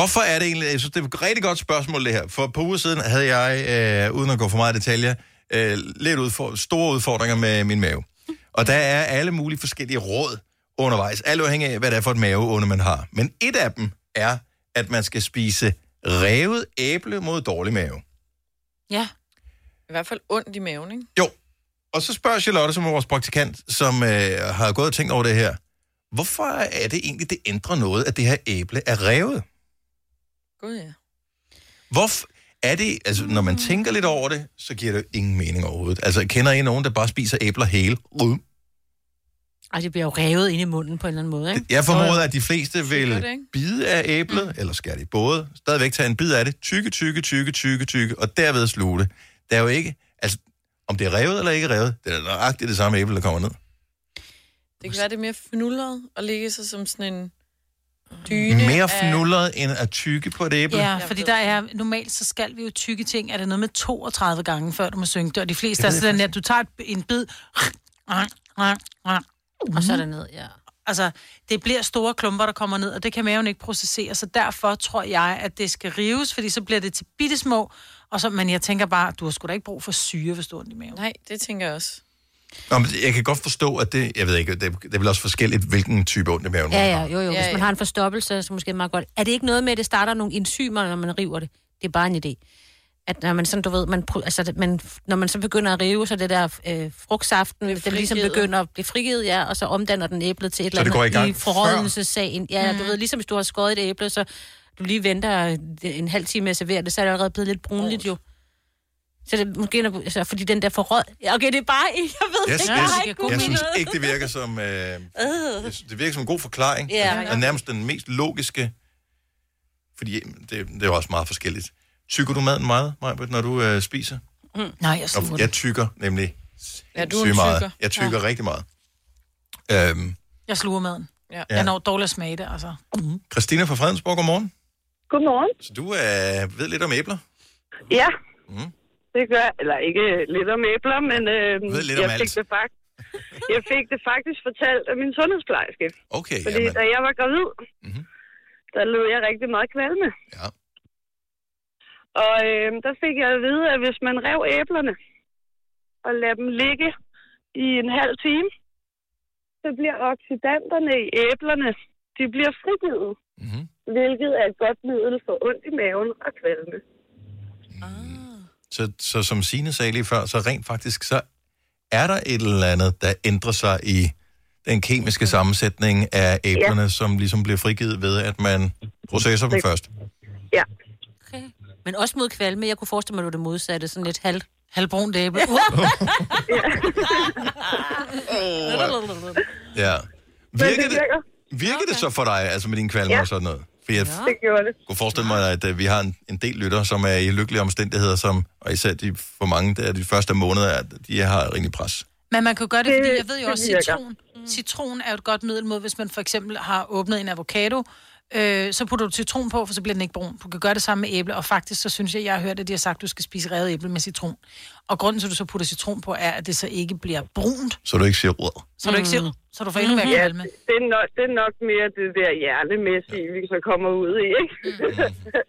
Hvorfor er det egentlig, jeg synes, det er et rigtig godt spørgsmål det her. For på uger siden havde jeg, øh, uden at gå for meget i detaljer, øh, lidt udfor- store udfordringer med min mave. Og der er alle mulige forskellige råd undervejs, alt afhængig af, hvad det er for et maveunde, man har. Men et af dem er, at man skal spise revet æble mod dårlig mave. Ja. I hvert fald ondt i maven, ikke? Jo. Og så spørger Charlotte, som er vores praktikant, som øh, har gået og tænkt over det her. Hvorfor er det egentlig, det ændrer noget, at det her æble er revet? Gud, ja. Hvorfor er det, altså når man tænker lidt over det, så giver det ingen mening overhovedet. Altså kender I nogen, der bare spiser æbler hele? Uh. Ej, det bliver jo revet ind i munden på en eller anden måde, ikke? Jeg formoder, at de fleste det, vil ikke? bide af æblet, mm. eller skal de både stadigvæk tage en bid af det, tykke, tykke, tykke, tykke, tykke, og derved sluge det. Det er jo ikke, altså om det er revet eller ikke revet, det er nøjagtigt det samme æble, der kommer ned. Det kan være, det er mere fnullet at ligge sig som sådan en dyne Mere af- fnullet end at tykke på et æble. Ja, fordi der er, normalt så skal vi jo tykke ting, er det noget med 32 gange, før du må synge det, og de fleste er sådan, at du tager en bid, Og så er det ned, ja. altså, det bliver store klumper, der kommer ned, og det kan maven ikke processere, så derfor tror jeg, at det skal rives, fordi så bliver det til bitte små, og så, men jeg tænker bare, du har sgu da ikke brug for syre, hvis du i maven. Nej, det tænker jeg også. Nå, men jeg kan godt forstå, at det, jeg ved ikke, det, det er vel også forskelligt, hvilken type ondt i maven man Ja, har. ja, jo, jo. Ja, Hvis man har en forstoppelse, så måske er meget godt. Er det ikke noget med, at det starter nogle enzymer, når man river det? Det er bare en idé. At når man sådan, du ved, man, pr- altså, man, når man så begynder at rive, så det der øh, frugtsaften, den ligesom begynder at blive frigivet, ja, og så omdanner den æblet til et Så eller det går i andet gang i forrådnelsessagen. Ja, du ved, ligesom hvis du har skåret et æble, så du lige venter en halv time med at servere det, så er det allerede blevet lidt brunligt jo. Så det måske, altså, fordi den der forråd... Ja, Okay, det er bare... Jeg ved Yes, ikke, yes. jeg har ikke Jeg synes ikke, det virker som... Øh, synes, det virker som en god forklaring. Ja. Det er nærmest den mest logiske, fordi det, det er jo også meget forskelligt. Tykker du maden meget, Majbert, når du øh, spiser? Nej, jeg Nå, sluger jeg tykker nemlig Ja, du er en sygt meget. tykker. Jeg tykker ja. rigtig meget. Øhm, Jeg sluger maden. Ja. Ja. Jeg når dårligt at smage det, altså. Christina fra Fredensborg, godmorgen. Godmorgen. Så du øh, ved lidt om æbler? Ja, Mm. Det gør jeg. Eller ikke lidt om æbler, men øh, om jeg, fik alt. det fakt- jeg fik det faktisk fortalt af min sundhedsplejerske. Okay, Fordi jamen. da jeg var gravid, Mhm. der led jeg rigtig meget kvalme. Ja. Og øh, der fik jeg at vide, at hvis man rev æblerne og lader dem ligge i en halv time, så bliver oxidanterne i æblerne, de bliver frigivet, Mm-hmm. hvilket er et godt middel for ondt i maven og kvalme. Så, så som Signe sagde lige før, så rent faktisk, så er der et eller andet, der ændrer sig i den kemiske sammensætning af æblerne, ja. som ligesom bliver frigivet ved, at man processer dem først. Ja, Okay. Men også mod kvalme. Jeg kunne forestille mig, at det var det modsatte. Sådan lidt halv... Halvbrunt æble. Ja. men Virker det virker det så for dig, altså med din kvalme Ja. og sådan noget? For jeg Det gjorde det. kunne forestille mig, at øh, vi har en, en del lytter, som er i lykkelige omstændigheder, som, og især de, for mange, der de første måneder, at de har rimelig pres. Men man kan gøre det, fordi jeg ved jo også, citron. Citron er jo et godt middel mod, hvis man for eksempel har åbnet en avocado, øh, så putter du citron på, for så bliver den ikke brun. Du kan gøre det samme med æble, og faktisk så synes jeg, jeg har hørt, at de har sagt, at du skal spise revet æble med citron. Og grunden til, at du så putter citron på, er, at det så ikke bliver brunt, Så du ikke siger råd. så du ikke ser, så du får endnu mere Ja, kvalme. det er, nok, det er nok mere det der hjernemæssige, vi så kommer ud i, ikke?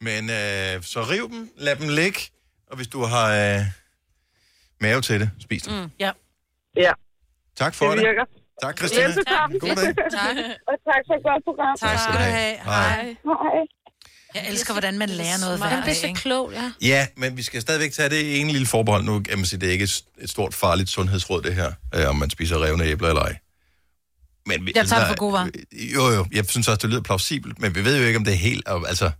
Men øh, så riv dem, lad dem ligge, og hvis du har øh, mave til det, spis dem. Mm. Ja. ja, Tak for det det. Tak, Christina. Velbekomme. God dag. Tak. Og tak for et godt program. Tak skal du have. Hej. Hej. Jeg elsker, hvordan man lærer noget hver Jamen, det er dag, så klogt, ja. Ja, men vi skal stadigvæk tage det en lille forbehold. Nu man sige, det er ikke et, stort farligt sundhedsråd, det her, øh, om man spiser revne æbler eller ej. Men vi, Jeg tager det for gode varer. Jo, jo, jeg synes også, det lyder plausibelt, men vi ved jo ikke, om det er helt... Altså,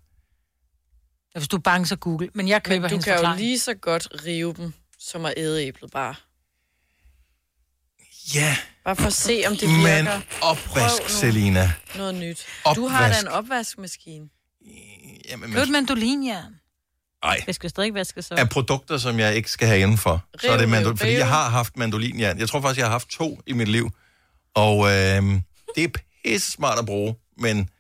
Hvis du er bange, så Google. Men jeg køber Men du kan jo forklaring. lige så godt rive dem, som at æde æblet bare. Ja, Bare for at se, om det men virker. opvask, Prøv nu. Selina. Noget nyt. Du har da Opvask. en opvaskemaskine. Jamen, Køb et mandolinjern. ej. Det skal stadig vaskes op. af produkter, som jeg ikke skal have indenfor. Så er det Riv, mandol- riv, fordi riv. jeg har haft mandolinjern. Jeg tror faktisk, jeg har haft to i mit liv. Og øh, det er pisse smart at bruge, men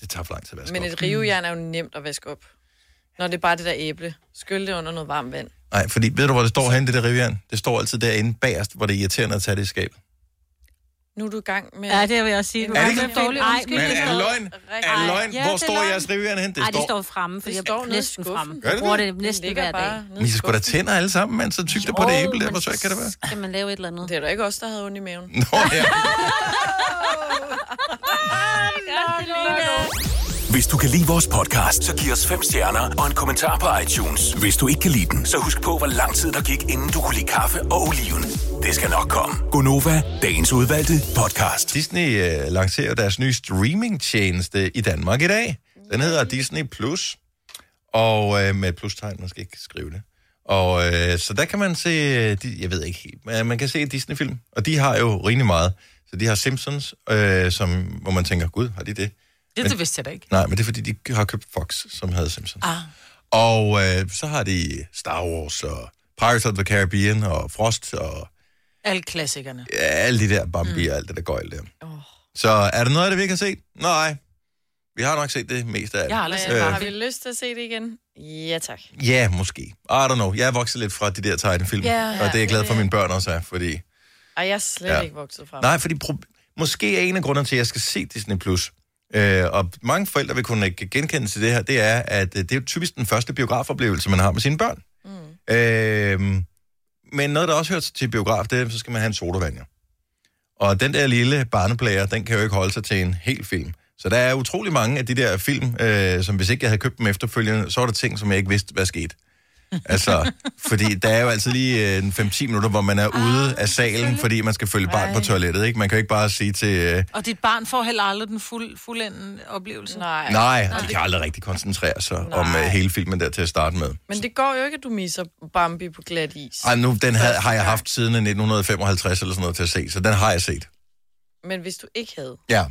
det tager for lang tid at vaske Men op. et rivejern er jo nemt at vaske op. Når det er bare det der æble. Skyld det under noget varmt vand. Nej, fordi ved du, hvor det står henne, det der rivjern? Det står altid derinde bagerst, hvor det er irriterende at tage det i skabet. Nu er du i gang med... Ja, det vil jeg også sige. Du Er det har ikke dårlig undskyldning? Men er det løgn? Er det løgn? Ja, Hvor det er står løgn. jeres revjern hen? Det Ej, det står... fremme, for Det jeg står næsten skuffen. fremme. Gør det bruger det? det næsten ligger hver dag. Men i skulle da tænder alle sammen, men så tyk det på det æble der. Hvor svært kan det være? Skal man lave et eller andet? Det er da ikke os, der havde ondt i maven. Nå, ja. Hvis du kan lide vores podcast, så giv os fem stjerner og en kommentar på iTunes. Hvis du ikke kan lide den, så husk på, hvor lang tid der gik, inden du kunne lide kaffe og oliven. Det skal nok komme. Gonova, dagens udvalgte podcast. Disney øh, lancerer deres nye streamingtjeneste i Danmark i dag. Den hedder Disney Plus. Og øh, med plustegn, plus-tegn, man skal ikke skrive det. Og øh, så der kan man se, øh, de, jeg ved ikke helt, men man kan se Disney-film. Og de har jo rimelig meget. Så de har Simpsons, øh, som, hvor man tænker, gud, har de det? Det, det vidste jeg da ikke. Nej, men det er fordi, de har købt Fox, som havde Simpsons. Ah. Og øh, så har de Star Wars og Pirates of the Caribbean og Frost og Alle klassikerne. ja, alle de der Bambi og alt det der gøjl der. Så er der noget af det, vi ikke har set? Nej. Vi har nok set det meste af det. Jeg har aldrig set Øh, Har vi lyst til at se det igen? Ja, tak. Ja, måske. I don't know. Jeg er vokset lidt fra de der tegnefilm. Ja, og det er jeg glad for, at mine børn også er, fordi... Ej, jeg er slet Ja. ikke vokset fra. Nej, fordi pro- måske er en af grundene til, at jeg skal se Disney+. Plus. Øh, og mange forældre vil kunne ikke genkende til det her, det er, at øh, det er jo typisk den første biografoplevelse, man har med sine børn. Mm. Øh, men noget, der også hører til biograf, det er, så skal man have en sodavand, jo. Og den der lille barneplayer, den kan jo ikke holde sig til en hel film. Så der er utrolig mange af de der film, øh, som hvis ikke jeg havde købt dem efterfølgende, så var der ting, som jeg ikke vidste, hvad skete. Altså, fordi der er jo altid lige øh, en 5-10 minutter, hvor man er ude af salen, fordi man skal følge barn på toilettet, ikke? Man kan jo ikke bare sige til... Øh, Og dit barn får heller aldrig den fuld, fuldendende oplevelse. Nej. nej, de kan aldrig rigtig koncentrere sig om øh, hele filmen der til at starte med. Men det går jo ikke, at du misser Bambi på glat is. Ej, nu, den havde, har jeg haft siden 1955 eller sådan noget til at se, så den har jeg set. Men hvis du ikke havde... Ja.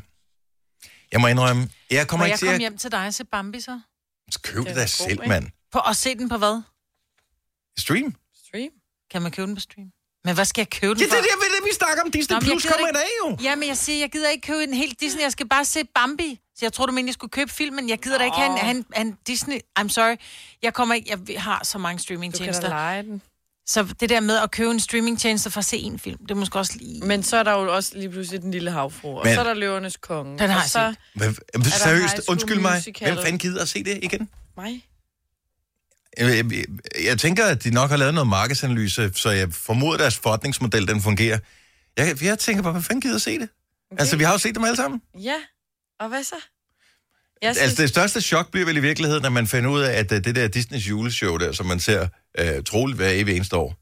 Jeg må indrømme, jeg kommer Må ikke jeg til komme at hjem til dig og se Bambi så? Den det er da god, selv, ikke? mand. På, og se den på hvad? Stream? Stream? Kan man købe den på stream? Men hvad skal jeg købe den Ja, det for? er det, det, vi snakker om. Disney Nå, men Plus kommer i ikke- dag jo. Ja, men jeg siger, jeg gider ikke købe en helt Disney. Jeg skal bare se Bambi. Så jeg tror, du mener, jeg skulle købe filmen. Jeg gider da ikke have en, have en, have en Disney. I'm sorry. Jeg kommer ikke... Jeg har så mange Du kan da streamingtjenester. lege den. Så det der med at købe en streamingtjeneste for at se en film, det er måske også lige... Men så er der jo også lige pludselig den lille havfru. Og Men- så er der løvernes konge. Den har jeg så Hvad, der seriøst, undskyld mig. Hvem fanden gider at se det igen? mig. Jeg, jeg, jeg, jeg tænker, at de nok har lavet noget markedsanalyse, så jeg formoder, at deres forretningsmodel den fungerer. Jeg, jeg tænker bare, hvad fanden gider at se det? Okay. Altså, vi har jo set dem alle sammen. Ja, og hvad så? Jeg synes, Altså, det største chok bliver vel i virkeligheden, at man finder ud af, at øh, det der Disneys juleshow der, som man ser øh, troligt hver evig eneste år,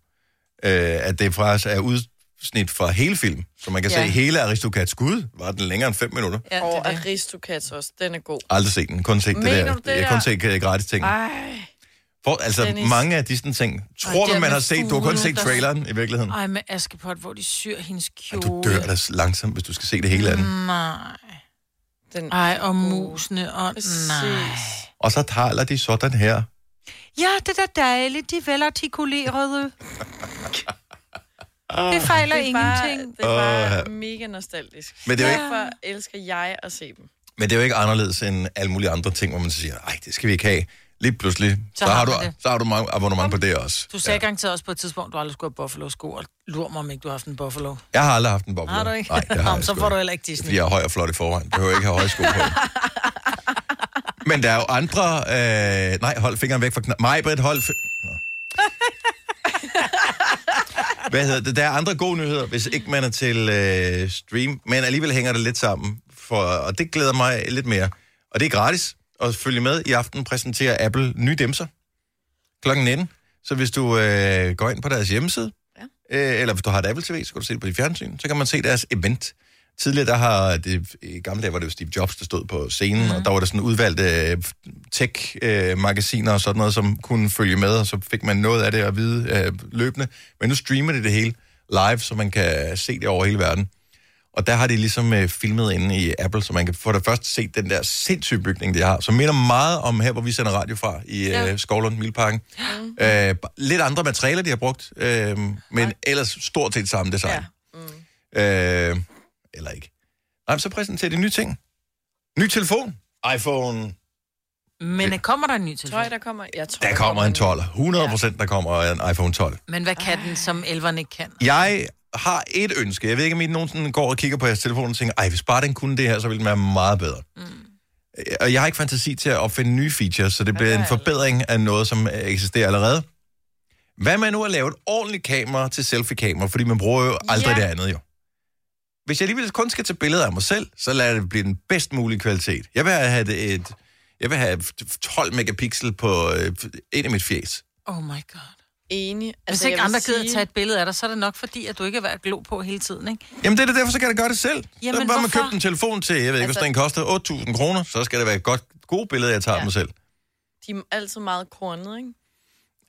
øh, at det faktisk er udsnit fra hele film, så man kan ja. Se hele Aristocats Gud. Var den længere end fem minutter? Ja, og det er det. Aristocats også, den er god. Aldrig set den. Kun set det Mener der. du det jeg har kun set øh, gratis ting. Ej, For, altså, Dennis. mange af Disney ting tror det man, har set. Du har kun set der- traileren i virkeligheden. Ej, med Askepot, hvor de syr hendes kjole. Du dør da langsomt, hvis du skal se det hele af den. Nej. den Ej, og musene, og Præcis. nej. Og så taler de sådan her. Ja, det er da dejligt, de er velartikulerede. Det fejler Det er bare, ingenting. det er bare Åh. mega nostalgisk. Men det er jo ikke- Derfor elsker jeg at se dem. Men det er jo ikke anderledes end alle mulige andre ting, hvor man siger, ej, det skal vi ikke have. Lige pludselig, så, Så har, du, det. så har du mange abonnement på det også. Du sagde ja. garanteret også på et tidspunkt, du aldrig skulle have Buffalo-sko, og lur mig, om ikke du har haft en Buffalo. Jeg har aldrig haft en boble. Har du ikke? Nej, det har Nå, så får du heller ikke Disney. Fordi jeg er høj og flot i forvejen. Behøver ikke have høje sko på. Men der er jo andre... Øh... Nej, hold fingeren væk fra knap. Mig, Britt, hold... Nå. Hvad hedder det? Der er andre gode nyheder, hvis ikke man er til øh, stream. Men alligevel hænger det lidt sammen. For, og det glæder mig lidt mere. Og det er gratis at følge med. I aften præsenterer Apple nye dimser klokken 19. Så hvis du øh, går ind på deres hjemmeside, ja. øh, eller hvis du har et Apple TV, så kan du se det på dit fjernsyn, så kan man se deres event. Tidligere, der har det, i gamle dage var det jo Steve Jobs, der stod på scenen, mm. og der var der sådan udvalgte øh, tech-magasiner og sådan noget, som kunne følge med, og så fik man noget af det at vide øh, løbende. Men nu streamer det det hele live, så man kan se det over hele verden. Og der har de ligesom øh, filmet inde i Apple, så man kan for det første se den der sindssyge bygning, de har, som minder meget om her, hvor vi sender radio fra, i ja. øh, Skovlund Milparken. Mm. Øh, lidt andre materialer, de har brugt, øh, men ja. ellers stort set samme design. Ja. Øh, eller ikke. Nej, men så præsenterer de nye ting. Ny telefon. iPhone. Men øh, kommer der en ny Tror telefon? jeg, der kommer... Jeg tror, Der kommer en 12. 100 procent, der kommer en iPhone 12. Men hvad kan den, som elveren ikke kan? Jeg har et ønske, jeg ved ikke, om I nogensinde går og kigger på jeres telefon og tænker, ej, hvis bare den kunne det her, så ville den være meget bedre. Mm. Og jeg har ikke fantasi til at opfinde nye features, så det bliver en forbedring af noget, som eksisterer allerede. Hvad med nu at lave et ordentligt kamera til selfie-kamera, fordi man bruger jo aldrig Ja. det andet jo. Hvis jeg alligevel kun skal tage billeder af mig selv, så lad det blive den bedst mulige kvalitet. Jeg vil have et, et jeg vil have 12 megapixel på øh, ind i mit fjes. Oh my god. Enig. Hvis Altså, ikke jeg vil andre gider sige- at tage et billede af dig, så er det nok fordi, at du ikke er glo på hele tiden, ikke? Jamen det er da derfor, så kan jeg gøre det selv. Jamen, Jamen, så bare man hvorfor? købt en telefon til, jeg ved ikke, altså, hvis Altså- den koster 8.000 kroner, så skal det være et godt, gode billede, jeg tager ja. Mig selv. De er altid meget kornede, ikke?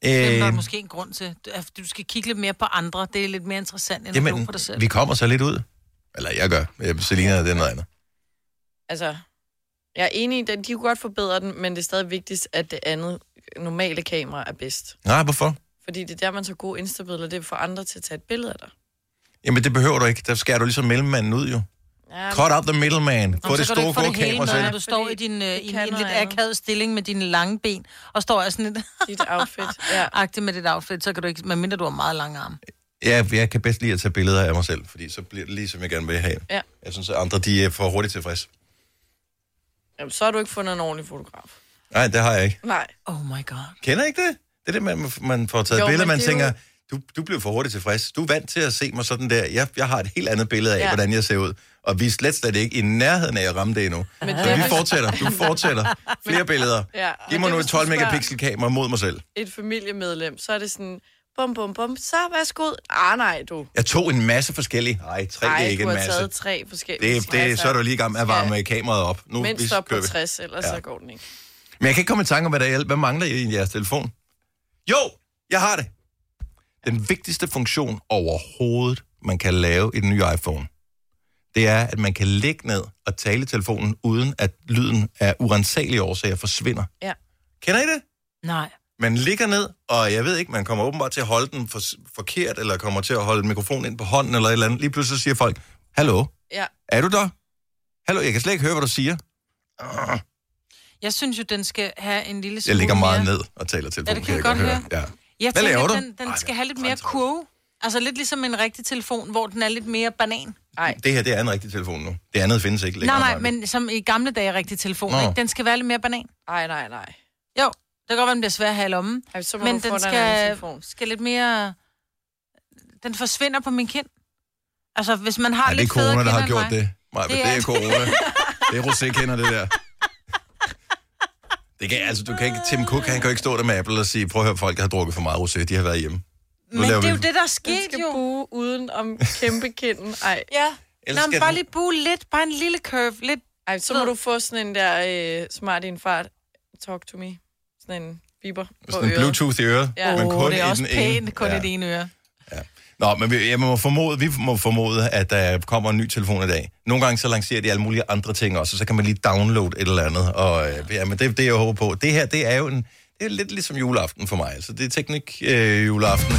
Det er Øh, måske en grund til, at du skal kigge lidt mere på andre. Det er lidt mere interessant, end at glo jamen, på dig selv. vi kommer så lidt ud. Eller jeg gør. Jeg, Selina, det er noget andet. Altså, jeg er enig i, at de kunne godt forbedre den, men det er stadig vigtigst, at det andet normale kamera er bedst. Nej, hvorfor? Fordi det er der, man tager gode instabilleder, det er for andre til at tage et billede af dig. Jamen, det behøver du ikke. Der skærer du ligesom mellemmanden ud, jo. Ja, Cut out the middleman. Få det store, gode kamera med, når selv. du står i din, øh, i en lidt akavet stilling med dine lange ben, og står jeg sådan lidt dit outfit. Ja. agtigt med dit outfit, så kan du ikke, medmindre du har meget lange arme. Ja, jeg kan bedst lide at tage billeder af mig selv, fordi så bliver det lige, som jeg gerne vil have. Ja. Jeg synes, at andre, de er for hurtigt tilfreds. Jamen, så har du ikke fundet en ordentlig fotograf. Nej, det har jeg ikke. Nej. Oh my god. Kender ikke det? Det er det, man, man får taget Jo, billeder, man er tænker, jo- du, du bliver for hurtigt tilfreds. Du er vant til at se mig sådan der. Jeg, jeg har et helt andet billede af, ja. Ja. hvordan jeg ser ud. Og vi er slet, slet ikke i nærheden af at ramme det endnu. Men Så det vi er- fortsætter. Du fortsætter. Flere billeder. Ja, Giv mig nu et du 12 spørger megapixel kamera mod mig selv. Et familiemedlem, så er det sådan, bum, bum, bum, så værsgo. Ah, nej, du. Jeg tog en masse forskellige. Nej, tre Ej, er ikke du en har masse. taget tre forskellige. Det, det, så er du lige i gang med at varme kameraet op. Nu Mindst op på kører vi. 60, ellers Ja. så går den ikke. Men jeg kan ikke komme i tanke om, hvad der er. Hvad mangler I i jeres telefon? Jo, jeg har det. Den vigtigste funktion overhovedet, man kan lave i den nye iPhone, det er, at man kan ligge ned og tale i telefonen, uden at lyden af urensagelige årsager forsvinder. Ja. Kender I det? Nej. Man ligger ned, og jeg ved ikke, man kommer åbenbart til at holde den for, forkert, eller kommer til at holde mikrofonen ind på hånden, eller et eller andet. Lige pludselig siger folk, hallo, Ja. er du der? Hallo, jeg kan slet ikke høre, hvad du siger. Ah, Jeg synes jo, den skal have en lille smule Jeg ligger meget mere... ned og taler i telefonen. Ja, det kan vi godt høre. Ja. Jeg Hvad tænker, laver du? den, den Ej, skal have lidt mere kurve. Altså lidt ligesom en rigtig telefon, hvor den er lidt mere banan. Nej, Det her, det er en rigtig telefon nu. Det andet findes ikke Nej, længere. nej, Maja. men som i gamle dage rigtig telefon, Nå. ikke? Den skal være lidt mere banan. nej, nej, nej. Jo, det kan godt være, den bliver svær at have i lommen. Ej, så må Men du få den dig en anden skal, telefon. skal lidt mere... Den forsvinder på min kind. Altså, hvis man har Nej, det er lidt federe corona, der har gjort mig. det. Maja, det, Det det er- er corona. Det er rosé-kender, det der. Det kan, altså, du kan ikke, Tim Cook, han kan jo ikke stå der med Apple og sige, prøv at høre, folk har drukket for meget rosé, de har været hjemme. Nu Men det er jo vi- det, der er Den sket skal jo. buge uden om kæmpe kinden. Ej. Ja. Nå, men bare lige bue lidt. Bare en lille curve. Lidt. Ej, så må du få sådan en der øh, smart i en fart. Talk to me. Sådan en biber på Sådan en øret. Bluetooth i øret. Ja. men Åh, kun det er i også den ene. pænt, kun Ja. i det ene øre. Nå, men vi, jeg må formode, vi må formode, at der kommer en ny telefon i dag. Nogle gange så lancerer de alle mulige andre ting også, og så kan man lige downloade et eller andet. Og øh, ja, men det er det, jeg håber på. Det her, det er jo en, det er lidt ligesom juleaften for mig. Så det er teknik øh, juleaften.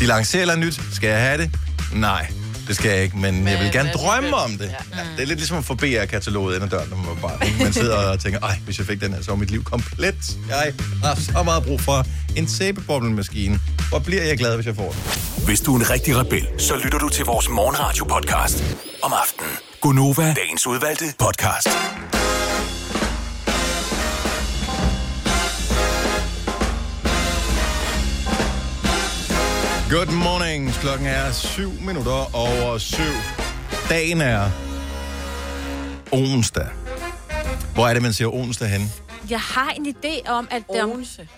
De lancerer et eller nyt. Skal jeg have det? Nej, det skal jeg ikke, men, men jeg vil gerne drømme om det. Ja. Ja, det er lidt ligesom at få BR-kataloget ind ad døren, når man var barn. ikke? Man sidder og tænker, ej, hvis jeg fik den her, så var mit liv komplet. Jeg har så meget brug for en sæbeboblemaskine. Hvor bliver jeg glad, hvis jeg får den? Hvis du er en rigtig rebel, så lytter du til vores morgenradio-podcast om aftenen. Gunova, dagens udvalgte podcast. Good morning. Klokken er 7 minutter over 7. Dagen er onsdag. Hvor er det, man siger onsdag hen? Jeg har en idé om, at... det om- Odense.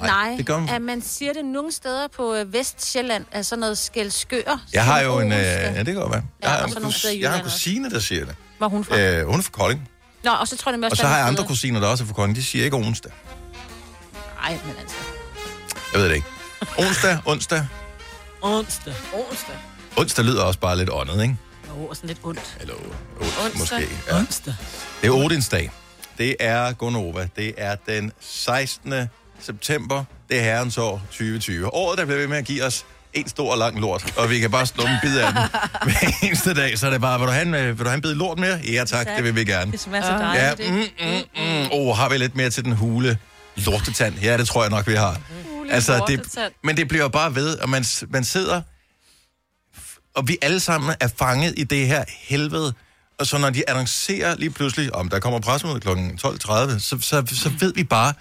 Nej, det gør man- at man siger det nogle steder på øh, Vestsjælland, er sådan noget skældskør. Jeg har jo en... Øh, ja, det kan godt være. Ja, Jeg har, og en, kus- jeg har en også. kusine, der siger det. Hvor er hun fra? Øh, hun er fra Kolding. Nå, og så tror jeg, det Og så har jeg andre kusiner, der også er fra Kolding. De siger ikke onsdag. Nej, men altså... Jeg ved det ikke. Onsdag, onsdag. Onsdag. Onsdag. Onsdag lyder også bare lidt åndet, ikke? Jo, og sådan lidt ondt. Eller Onsdag. onsdag. måske. Ja. Onsdag. Det er Odins dag. Det er Gonova. Det er den 16. september. Det er herrens år 2020. Året, der bliver ved med at give os en stor og lang lort, og vi kan bare slå en bid af den hver eneste dag. Så er det bare, vil du have en, øh, vil du have en bid lort mere? Ja tak, det vil vi gerne. Det smager så Ja, dejligt, ikke? mm, mm, mm. Oh, har vi lidt mere til den hule lortetand? Ja, det tror jeg nok, vi har. Altså, det, men det bliver bare ved, og man, man sidder og vi alle sammen er fanget i det her helvede. Og så når de annoncerer lige pludselig, om der kommer pressemøde kl. 12.30, så, så, så ved vi bare,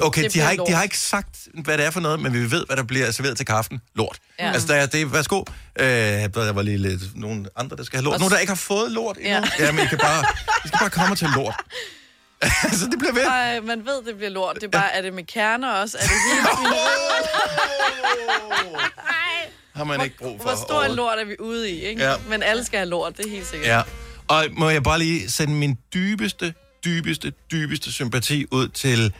okay, de har, ikke, de har ikke sagt, hvad det er for noget, men vi ved, hvad der bliver serveret til kaffen. Lort. Ja. Altså, der er det, værsgo. Øh, der var lige lidt nogle andre, der skal have lort. Og Nogle, der ikke har fået lort endnu. Ja. Jamen, I, kan bare, I skal bare komme til lort. altså, det bliver ved. Ej, man ved, det bliver lort. Det er bare, er det med kerner også? Er det hele svineriet? Har man ikke brug for. Hvor stor en lort er vi ude i, ikke? Ja. Men alle skal have lort, det er helt sikkert. Ja. Og må jeg bare lige sende min dybeste, dybeste, dybeste sympati ud til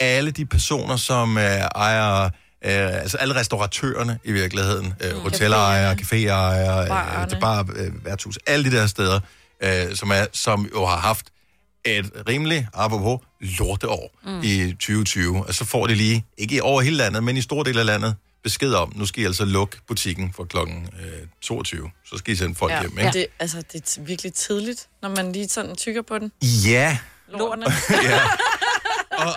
alle de personer, som øh, ejer, øh, altså alle restauratørerne i virkeligheden, øh, hotelejere, caféejere, øh, det bare øh, værtshus, alle de der steder, øh, som, er, som jo har haft et rimelig, apropos, lorteår mm. i 2020. Og så får de lige, ikke i over hele landet, men i store dele af landet, besked om, nu skal I altså lukke butikken for klokken øh, 22. Så skal I sende folk Ja. hjem, ikke? Det, altså, det er virkelig tidligt, når man lige sådan tykker på den. Ja, Lortene. ja. Og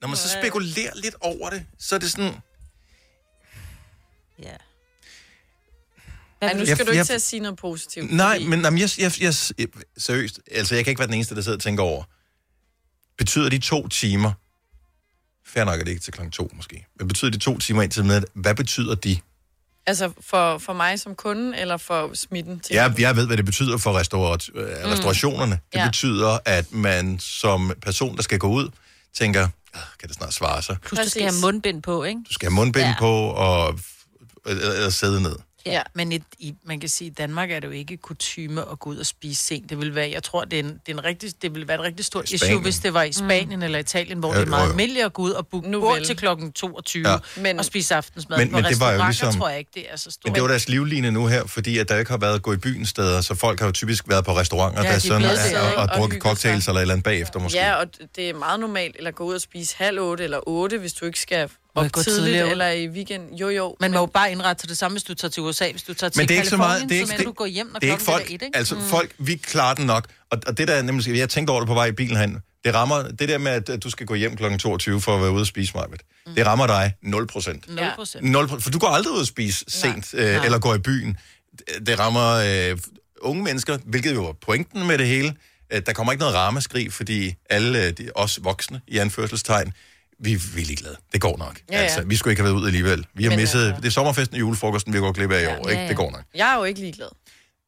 når man så spekulerer lidt over det, så er det sådan... Ja. Ej, nu Jeg- skal du ikke jeg- til at sige noget positivt. Nej, fordi- men jamen, jeg, jeg, jeg, jeg, seriøst, altså jeg kan ikke være den eneste, der sidder og tænker over. Betyder de to timer, fair nok er det ikke til klokken to måske, men betyder de to timer indtil midnat, hvad betyder de? Altså for, for mig som kunde, eller for smitten? Til Jeg, jeg ved, hvad det betyder for restaurat, øh, restaurationerne. Det Ja. betyder, at man som person, der skal gå ud, tænker, "Ah, kan det snart svare sig? Plus, du skal have mundbind på, ikke? Du skal have mundbind ja. Ja. på og, eller, eller sidde ned. Ja. Men et, i, man kan sige, at i Danmark er det jo ikke kutyme at gå ud og spise sent. Det vil være, jeg tror, det, er en, det, er en rigtig, det vil være et rigtig stort Spanien. issue, hvis det var i Spanien mm. eller Italien, hvor Ja, ja, det er meget almindeligt at gå ud og booke Nu bord til klokken 22 Ja. ja. Men- og spise aftensmad. Men- På men det var jo ligesom- tror jeg ikke, det er så stort. Men det var deres livline nu her, fordi at der ikke har været gå i byen steder, så folk har jo typisk været på restauranter, Ja, der de sådan er, siddet, og, og Og drukket cocktails sig. eller et eller andet bagefter måske. Ja, og det er meget normalt, eller gå ud og spise halv otte eller otte, hvis du ikke skal op jeg gå tidligt, tidligere eller i weekend. Jo, jo. Man må jo bare indrette til det samme, hvis du tager til USA. Hvis du tager til Men det er ikke så meget, det er ikke, så det, du gå hjem, når det er ikke folk, er et, ikke? altså mm. folk, vi klarer den nok, og, og det der nemlig, jeg tænkte over det på vej i bilen hen, det rammer, det der med, at, du skal gå hjem kl. 22 for at være ude og spise mig, mm. det rammer dig 0 procent. 0 procent. 0 for du går aldrig ud og spise sent, øh, eller går i byen. Det- rammer øh, unge mennesker, hvilket jo er pointen med det hele. Øh, Der kommer ikke noget ramaskrig, fordi alle øh, de, os voksne, i anførselstegn, vi, vi er ligeglade. Det går nok. Ja, ja. Altså, vi skulle ikke have været ud alligevel. Vi har Men, misset, altså- det er sommerfesten og julefrokosten, vi går glip af i år. Ja, Ikke? ja. Det går nok. Jeg er jo ikke ligeglad.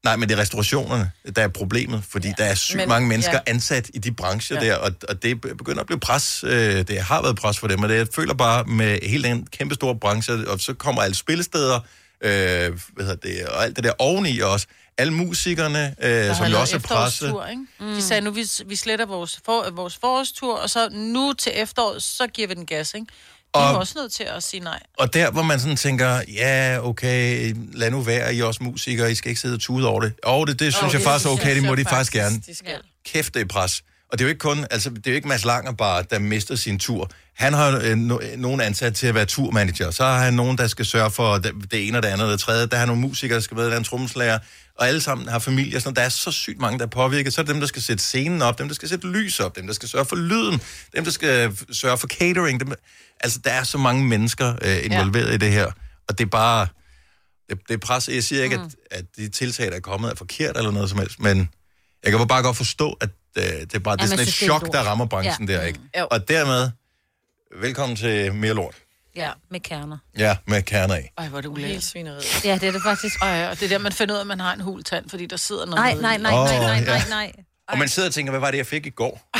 Nej, men det er restaurationerne, der er problemet, fordi ja, der er sygt men- mange mennesker ja. ja. ansat i de brancher ja. Ja. der, og, og det begynder at blive pres. Øh, det har været pres for dem, og det, jeg føler bare med hele den kæmpe store branche, og så kommer alle spillesteder, øh, hvad hedder det, og alt det der oveni også. Alle musikerne, øh, der som jo også er presse. efterårstur, Ikke? Mm. De sagde, nu vi, vi sletter vores, for, vores forårstur, og så nu til efteråret, så giver vi den gas, ikke? De Og- er også nødt til at sige nej. Og der, hvor man sådan tænker, ja, okay, lad nu være, I er også musikere, I skal ikke sidde og tude over det. Og det, det synes Åh, jeg det faktisk er okay, det må de faktisk gerne. De skal. kæft, det er pres. Og det er jo ikke kun, altså, det er jo ikke Mads Langer bare, der mister sin tur. Han har øh, no, nogen ansat til at være turmanager. Så har han nogen, der skal sørge for det, det ene og det andet og det tredje. Der har nogle musikere, der skal være der er en trommeslager. Og alle sammen har familier. Sådan, der er så sygt mange, der er påvirket. Så er det dem, der skal sætte scenen op, dem, der skal sætte lys op, dem, der skal sørge for lyden, dem, der skal sørge for catering. Dem, altså, der er så mange mennesker øh, involveret ja. i det her. Og det er bare... Det, det er pres. Jeg siger ikke, mm. at, at de tiltag, der er kommet, er forkert eller noget som helst, men jeg kan bare godt forstå, at øh, det er bare det er sådan et chok, der rammer branchen ja. der, ikke? Jo. Og dermed, velkommen til mere lort. Ja, med kerner. Ja, med kerner af. Ej, hvor er det Helt ulækkert. svineriet. Ja, det er det faktisk. Ej, og det er der, man finder ud af, at man har en hul tand, fordi der sidder noget Nej, nede nej, i. nej, nej, nej, nej, nej. Og man sidder og tænker, hvad var det, jeg fik i går?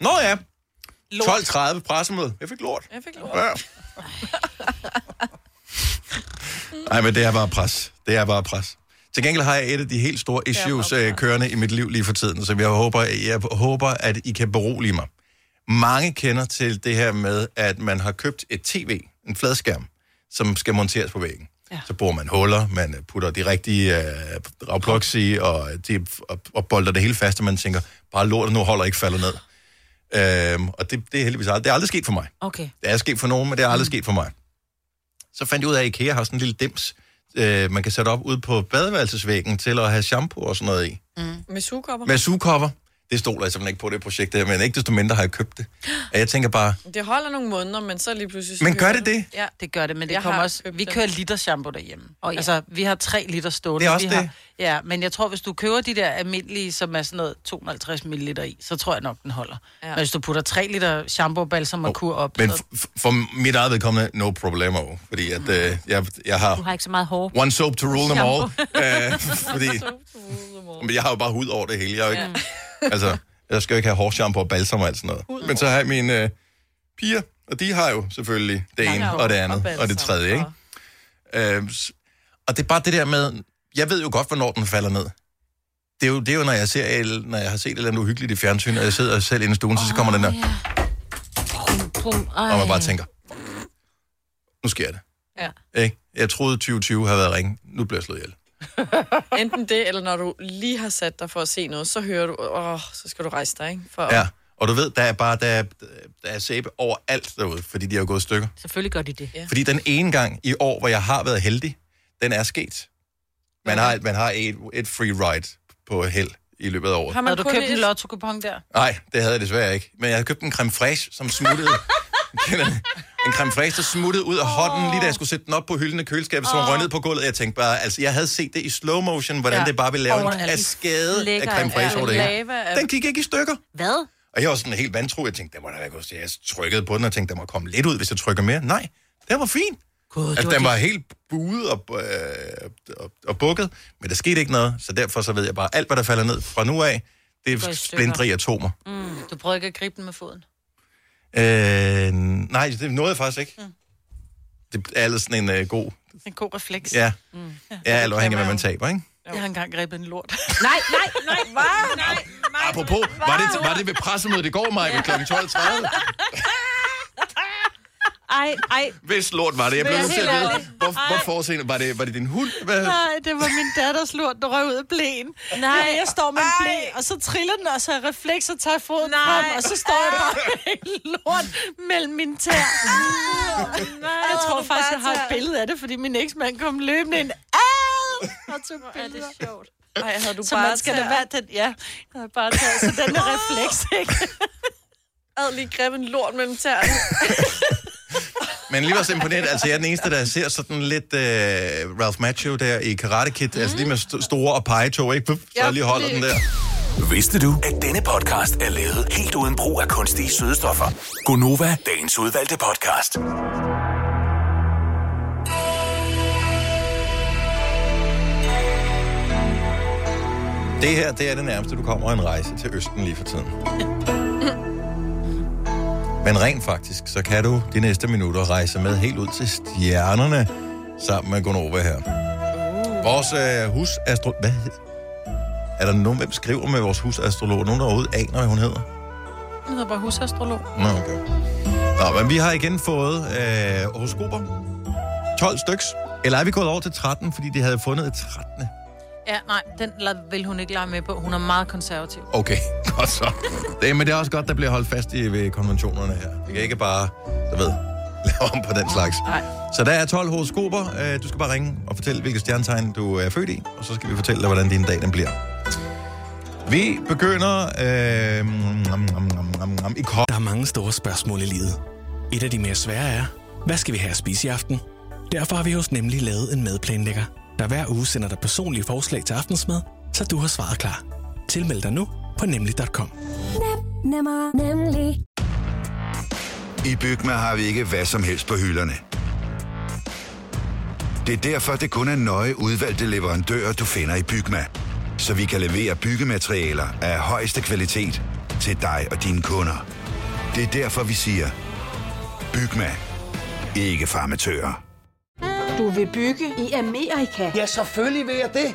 Nå ja, 12.30 pressemøde. Jeg fik lort. Jeg fik lort. Ja. Nej, men det er bare pres. Det er bare pres. Til gengæld har jeg et af de helt store issues øh, kørende i mit liv lige for tiden, så jeg håber, jeg håber, at I kan berolige mig. Mange kender til det her med, at man har købt et tv, en fladskærm, som skal monteres på væggen. Ja. Så borer man huller, man putter de rigtige øh, ragplugs i, og, de, og, og bolder det hele fast, og man tænker, bare lortet nu holder ikke falder ned. Øhm, og det, det er heldigvis aldrig, det er aldrig sket for mig. Okay. Det er sket for nogen, men det er aldrig mm. sket for mig. Så fandt jeg ud af, at IKEA har sådan en lille dims, øh, man kan sætte op ude på badeværelsesvæggen til at have shampoo og sådan noget i. Med sugekopper. Med sugekopper. Det stoler jeg simpelthen ikke på det projekt her, men ikke desto mindre har jeg købt det. Og jeg tænker bare, Det holder nogle måneder, men så lige pludselig... så Men gør det det? Ja. Det gør det, men det Jeg kommer har også... Vi kører liter shampoo derhjemme. Åh, ja. Altså, vi har tre liter stående. Det er også vi det. Har, ja, men jeg tror, hvis du køber de der almindelige, som er sådan noget 250 ml i, så tror jeg nok, den holder. Ja. Ja. Men hvis du putter 3 liter shampoo, balsam og kur op, men så... f- f- for mit eget vedkommende, no problemo. Fordi at, øh, jeg, jeg har Du har ikke så meget hår. one soap to rule them all. Øh, fordi men jeg har jo bare hud over det hele. Jeg, er jo ikke, altså, jeg skal jo ikke have hårshampoo og balsam og alt sådan noget. Men så har jeg mine øh, piger, og de har jo selvfølgelig det ene og det andet og det tredje, ikke? Øh, s- og det er bare det der med, jeg ved jo godt, hvornår den falder ned. Det er jo, det er jo når, jeg ser, når jeg har set et eller andet uhyggeligt i fjernsyn, og jeg sidder selv inde i stuen, så, så kommer den der, Pum, pum, ej. og man bare tænker, nu sker det. Ja. Ikke? Jeg troede 2020 havde været ringe. Nu bliver jeg slået ihjel. Enten det, eller når du lige har sat dig for at se noget, så hører du, åh, så skal du rejse dig, ikke? For, Ja. Og du ved, der er bare der er, der er sæbe overalt derude, fordi de har gået i stykker. Selvfølgelig gør de det. Ja. Fordi den ene gang i år, hvor jeg har været heldig, den er sket. Man har, man har et, et free ride på held i løbet af året. Har man Havde du købt en lotto-kupon der? Nej, det havde jeg desværre ikke. Men jeg havde købt en creme fraiche, som smuttede... En creme fraiche, der smuttede ud af hånden, lige da jeg skulle sætte den op på hylden i køleskabet, som røg ned på gulvet. Jeg tænkte bare, altså, jeg havde set det i slow motion, hvordan ja. Det bare ville lave en kaskade af creme fraiche over det hele. Den gik ikke i stykker. Hvad? Og jeg var sådan helt vantro. Jeg tænkte, der må da være godt. Jeg trykkede på den og tænkte, der må komme lidt ud, hvis jeg trykker mere. Nej, det var fint. God, Altså, den var helt buet og, øh, og, og bukket, men der skete ikke noget, så derfor så ved jeg bare, alt hvad der falder ned fra nu af, det er i atomer. Du prøvede ikke at gribe den med foden. Øh, nej, det nåede jeg faktisk ikke. Det er ellers sådan en øh, god... En god refleks. Ja, ja alt afhængig af, hvad man taber, ikke? Jeg har engang grebet en lort. Nej, nej, nej, hvad? Nej, nej. Apropos, var det, var det ved pressemødet i går, Maja, ved kl. 12.30? Ej, ej. Hvis lort var det. Jeg blev nødt til at vide, hvor, hvor forseende, var det, var det din hund? Hvad? Nej, det var min datters lort, der røg ud af blæen. Nej. Jeg står med en blæ, og så triller den, og så har refleks og tager foden Nej. frem, og så står jeg bare med lort mellem mine tær. Jeg tror faktisk, jeg har et billede af det, fordi min eksmand kom løbende ind. Ad! Og tog Er det billeder. sjovt. Ej, havde du Så bare man skal da være den, ja. Jeg har bare taget, så den er refleks, ikke? havde lige grebet en lort mellem tæerne. Men lige var så imponeret. Altså, jeg er den eneste, der ser sådan lidt uh, Ralph Macchio der i Karate Kid. Mm. Altså lige med st- store og pegetog, ikke? Puff, så jeg lige holder den der. Vidste du, at denne podcast er lavet helt uden brug af kunstige sødestoffer? Gonova, dagens udvalgte podcast. Det her, det er det nærmeste, du kommer en rejse til Østen lige for tiden. Men rent faktisk, så kan du de næste minutter rejse med helt ud til stjernerne sammen med Gonova her. Vores øh, husastro... Hvad hed- Er der nogen, hvem skriver med vores husastrolog? Nogen, der overhovedet aner, hvad hun hedder? Jeg hedder bare husastrolog. Nå, okay. Nå, men vi har igen fået øh, horoskoper. 12 styks. Eller er vi gået over til 13, fordi de havde fundet et 13. Ja, nej, den vil hun ikke lege med på. Hun er meget konservativ. Okay, godt så. Det, men det er også godt, der bliver holdt fast i ved konventionerne her. Vi kan ikke bare, du ved, lave om på den slags. Nej. Så der er 12 horoskoper. Øh, Du skal bare ringe og fortælle, hvilket stjernetegn du er født i, og så skal vi fortælle dig, hvordan din dag den bliver. Vi begynder øh, nom, nom, nom, nom, nom, i kort. Der er mange store spørgsmål i livet. Et af de mere svære er, hvad skal vi have at spise i aften? Derfor har vi hos Nemlig lavet en madplanlægger, der hver uge sender dig personlige forslag til aftensmad, så du har svaret klar. Tilmeld dig nu på nemlig.com. Nemmer, nemlig. I Bygma har vi ikke hvad som helst på hylderne. Det er derfor, det kun er nøje udvalgte leverandører, du finder i Bygma. Så vi kan levere byggematerialer af højeste kvalitet til dig og dine kunder. Det er derfor, vi siger, Bygma. Ikke farmatører. Du vil bygge i Amerika? Ja, selvfølgelig vil jeg det.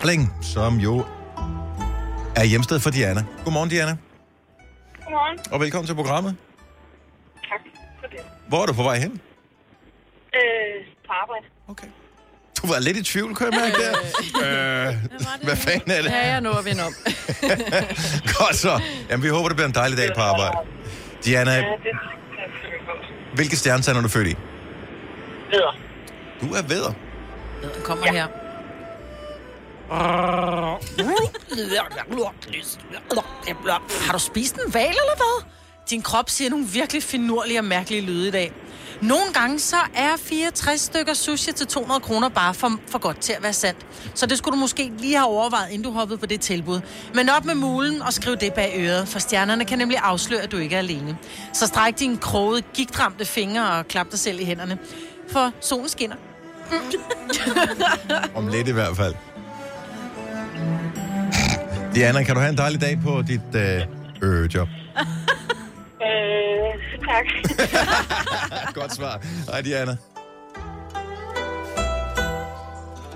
Bling, som jo er hjemsted for Diana. Godmorgen, Diana, Godmorgen. og velkommen til programmet. Tak for det. Hvor er du på vej hen? Øh, på arbejde. Du var lidt i tvivl, kan jeg mærke der. Øh, hvad fanden er det? Ja, jeg når at vende om. Godt så. Jamen, vi håber, det bliver en dejlig dag på arbejde. Diana, Ja, det kan hvilke stjernetegn er du født i? Vedder. Du er vædder. Den kommer ja. her. Har du spist en val eller hvad? Din krop siger nogle virkelig finurlige og mærkelige lyde i dag. Nogle gange så er 64 stykker sushi til 200 kroner bare for, for godt til at være sandt. Så det skulle du måske lige have overvejet, inden du hoppede på det tilbud. Men op med mulen og skriv det bag øret, for stjernerne kan nemlig afsløre, at du ikke er alene. Så stræk dine krogede, gigtramte fingre og klap dig selv i hænderne. For solen skinner. Om lidt i hvert fald. Diana, kan du have en dejlig dag på dit øh, øh, job? Øh, tak. Godt svar. Hej, Diana.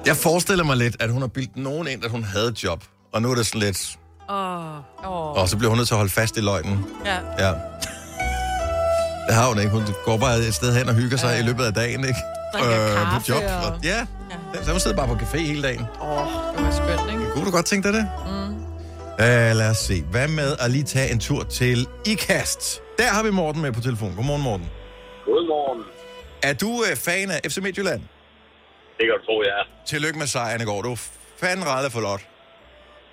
Jeg forestiller mig lidt, at hun har bildt nogen ind, at hun havde et job. Og nu er det sådan lidt... Åh. Oh. Og så bliver hun nødt til at holde fast i løgnen. Ja. Ja. Det har hun ikke. Hun går bare et sted hen og hygger sig i løbet af dagen, ikke? Drikker på kaffe job. og- Og... Ja. Så hun sidder bare på café hele dagen. Åh, oh, det var skønt, ikke? Kunne du godt tænke dig det? Mm. Uh, lad os se. Hvad med at lige tage en tur til IKAST? Der har vi Morten med på telefon. Godmorgen, Morten. Godmorgen. Er du uh, fan af FC Midtjylland? Det kan du tro, jeg er. Tillykke med sejren i går. Du er fanden rette for lot.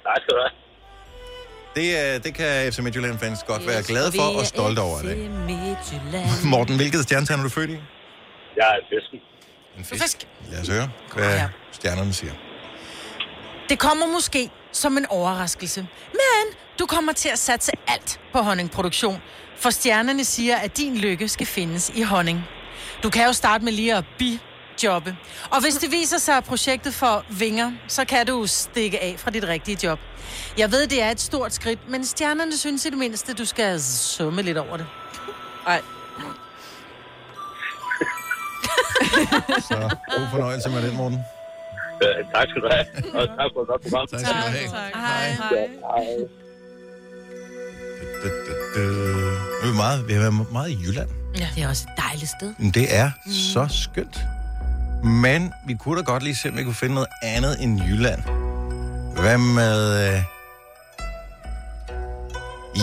Tak skal du have. Det, uh, det kan FC Midtjylland-fans godt være glade for og stolte over det. Midtjylland. Morten, hvilket stjernetegn er du født i? Jeg er fisken. En fisk. Lad os høre, hvad stjernerne siger. Det kommer måske som en overraskelse. Men du kommer til at satse alt på honningproduktion. For stjernerne siger, at din lykke skal findes i honning. Du kan jo starte med lige at bijobbe. Og hvis det viser sig, at projektet får vinger, så kan du stikke af fra dit rigtige job. Jeg ved, det er et stort skridt, men stjernerne synes i det mindste, du skal summe lidt over det. Ej. Så god fornøjelse med den, Morten. Tak skal du have. Og tak for et godt program. Tak skal du have. Hej. Hej. Øh, vi, er meget, vi har været meget i Jylland. Ja. Det er også et dejligt sted. Men Det er mm. så skønt. Men vi kunne da godt lige se, om vi kunne finde noget andet end Jylland. Hvad med... Øh...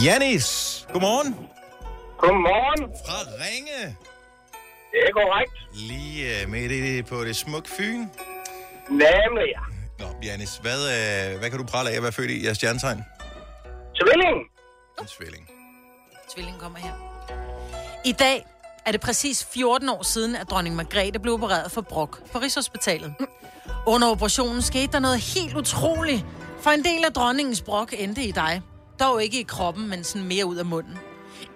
Janis, godmorgen. Godmorgen. Fra Ringe. Det er korrekt. Lige øh, midt i, på det smukke Fyn. Nemlig, ja. Nå, Janis, hvad, øh, hvad kan du prale af at være født i jeres stjernetegn? Tvilling. En tvilling. Tvillingen kommer her. I dag er det præcis 14 år siden, at dronning Margrethe blev opereret for brok på Rigshospitalet. Under operationen skete der noget helt utroligt, for en del af dronningens brok endte i dig. Dog ikke i kroppen, men sådan mere ud af munden.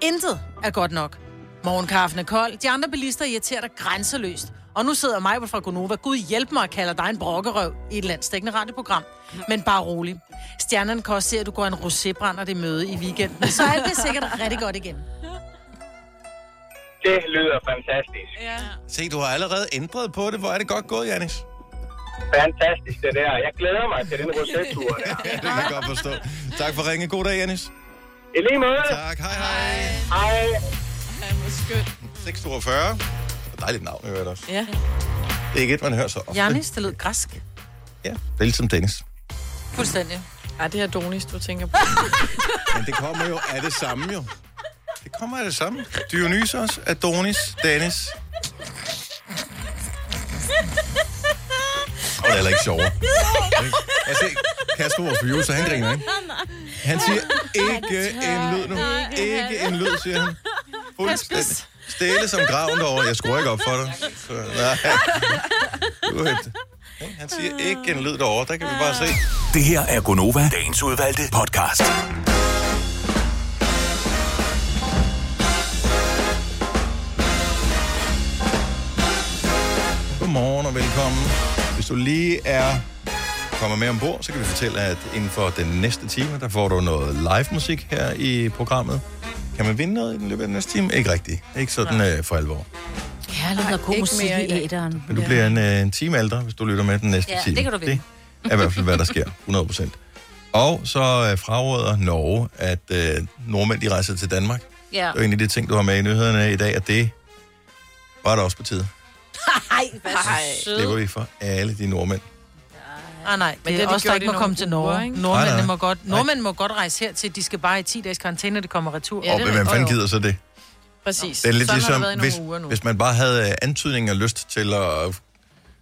Intet er godt nok. Morgenkaffen er kold, de andre bilister irriterer dig grænseløst. Og nu sidder mig fra Gonova. Gud hjælp mig at kalde dig en brokkerøv i et landstækkende radioprogram. Men bare rolig. Stjernerne kan også se, at du går en rosébrænder det møde i weekenden. Så alt det sikkert rigtig godt igen. Det lyder fantastisk. Ja. Se, du har allerede ændret på det. Hvor er det godt gået, Janis? Fantastisk, det der. Jeg glæder mig til den rosettur der. Ja, det kan jeg godt forstå. Tak for ringen. God dag, Janis. I lige måde. Tak. Hej, hej. Hej. Han var skønt. 642. Dejligt navn, jeg også. Ja. Det er ikke et, man hører så ofte. Janis, det lød græsk. Ja, det er ligesom Dennis. Fuldstændig. Ej, det er Donis, du tænker på. Men det kommer jo af det samme, jo. Det kommer af det samme. Dionysos, Adonis, Dennis. Og det er heller ikke sjovere. Altså, Kasper, vores producer, han griner, ikke? Han siger ikke en lyd nu. Ikke en lyd, siger han. Fuldstændig. Stille som graven derovre. Jeg skruer ikke op for dig. Så, nej. Han siger ikke en lyd derovre. Der kan vi bare se. Det her er Gonova, dagens udvalgte podcast. Godmorgen og velkommen. Hvis du lige er kommet med ombord, så kan vi fortælle, at inden for den næste time, der får du noget live musik her i programmet. Kan man vinde noget i den løbet af den næste time? Ikke rigtigt. Ikke sådan øh, for alvor. Kærlighed og god musik mere i i dag. æderen. Men du bliver en, øh, en time ældre, hvis du lytter med den næste Ja, time. det kan du vinde. Det er i hvert fald, hvad der sker. 100 procent. Og så øh, fraråder Norge, at øh, nordmænd de rejser til Danmark. Ja. Det er en af de ting, du har med i nyhederne i dag, at det var der også på tide. Ej, hvad så Slipper sød. vi for alle de nordmænd. Ah, nej, Men det det er også der ikke må komme til uger, Norge. Nej, nej. Nordmændene må godt, nordmænd må godt rejse hertil. De skal bare i 10 dages karantæne, når de kommer retur. Ja, og hvem fanden gider så det? Præcis. Det er lidt Sådan ligesom, det hvis, uger hvis man bare havde øh, antydning og lyst til at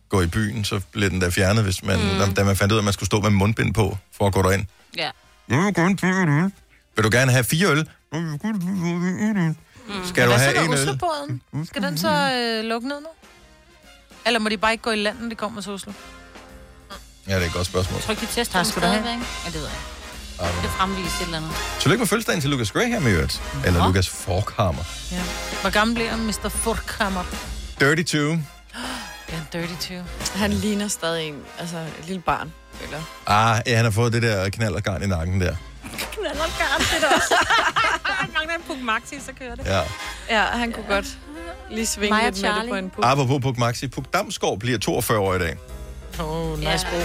gå i byen, så blev den der fjernet, hvis man, mm. da, da man fandt ud af, at man skulle stå med mundbind på, for at gå derind. Ja. Vil du gerne have fire øl? Skal du have en øl? Oslobåden? Skal den så øh, lukke ned nu? Eller må de bare ikke gå i land, når de kommer til Oslo? Ja, det er et godt spørgsmål. Tryk dit test. Tak skal du have. Ja, det ved jeg. Ah, Det fremviser et eller andet. Tillykke med fødselsdagen til Lucas Graham i øvrigt. Eller Lucas Forkhammer. Ja. Hvor gammel bliver han, Mr. Forkhammer? 32. Ja, 32. Han ligner stadig en, altså et lille barn, eller? Ah, ja, han har fået det der knald og garn i nakken der. Knaller garn, det er også. Mangler en Puk Maxi, så kører det. Ja. Ja, han kunne godt lige svinge og lidt med det Charlie. på en puk. Apropos Puk Maxi. Puk Damsgaard bliver 42 år i dag. Oh, nice Ja. bro.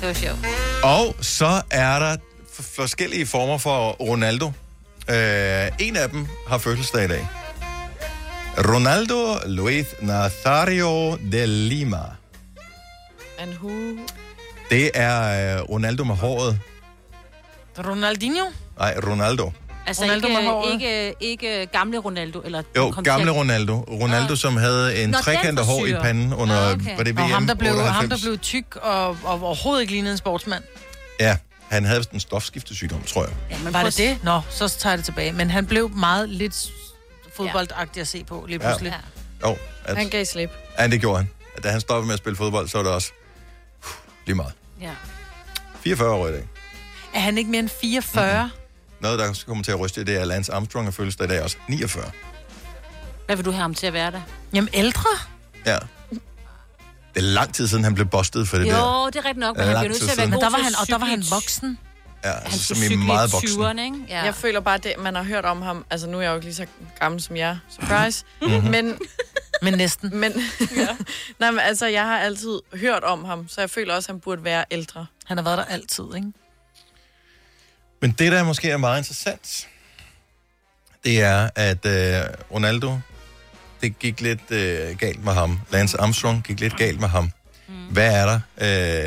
Det var sjovt. Og så er der forskellige former for Ronaldo. Øh, en af dem har fødselsdag i dag. Ronaldo Luis Nazario de Lima. En hu. Det er øh, Ronaldo med håret. Ronaldinho? Nej, Ronaldo. Altså Ronaldo ikke, ikke, ikke gamle Ronaldo, eller Jo, kom gamle Ronaldo. Ronaldo, som havde en Nå, trekantet hår i panden under, Nå, okay. var det VM Og ham der, blev, 98? ham, der blev tyk og, og overhovedet ikke lignede en sportsmand. Ja, han havde en stofskiftesygdom, tror jeg. Ja, men Var det det? Nå, så tager jeg det tilbage. Men han blev meget lidt fodboldagtig at se på lige Ja. pludselig. Jo, at, Han gav slip. ja, det gjorde han. Da han stoppede med at spille fodbold, så var det også uh, lige meget. Ja. 44 år i dag. Er han ikke mere end 44? Mm-hmm. Noget, der kommer til at ryste, det er Lance Armstrong har fødselsdag i dag også. 49. Hvad vil du have ham til at være der? Jamen, ældre? Ja. Det er lang tid siden, han blev bustet for det jo, der. det er rigtigt nok, men Ja, han lang bliver nødt tid til at være siden. god Men der var til han, og der var han cykle i- voksen. Ja, Han altså, som i cykle meget voksen. 20'erne, ikke? Ja. Jeg føler bare, det, man har hørt om ham. Altså, nu er jeg jo ikke lige så gammel som jer. Surprise. Mhm. Men, Men næsten. men, nej, men altså, jeg har altid hørt om ham, så jeg føler også, at han burde være ældre. Han har været der altid, ikke? Men det, der måske er meget interessant, det er, at øh, Ronaldo, det gik lidt øh, galt med ham. Lance Armstrong gik lidt galt med ham. Mm. Hvad er der?